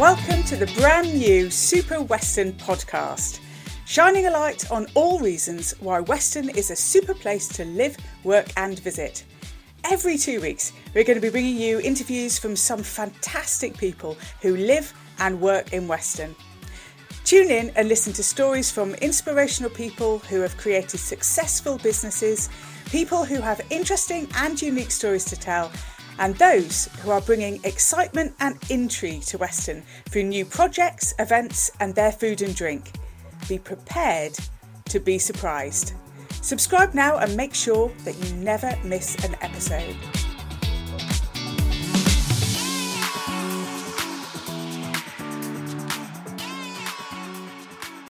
Welcome to the brand new Super Weston podcast, shining a light on all reasons why Weston is a super place to live, work, and visit. Every two weeks, we're going to be bringing you interviews from some fantastic people who live and work in Weston. Tune in and listen to stories from inspirational people who have created successful businesses, people who have interesting and unique stories to tell, and those who are bringing excitement and intrigue to Weston through new projects, events, and their food and drink. Be prepared to be surprised. Subscribe now and make sure that you never miss an episode.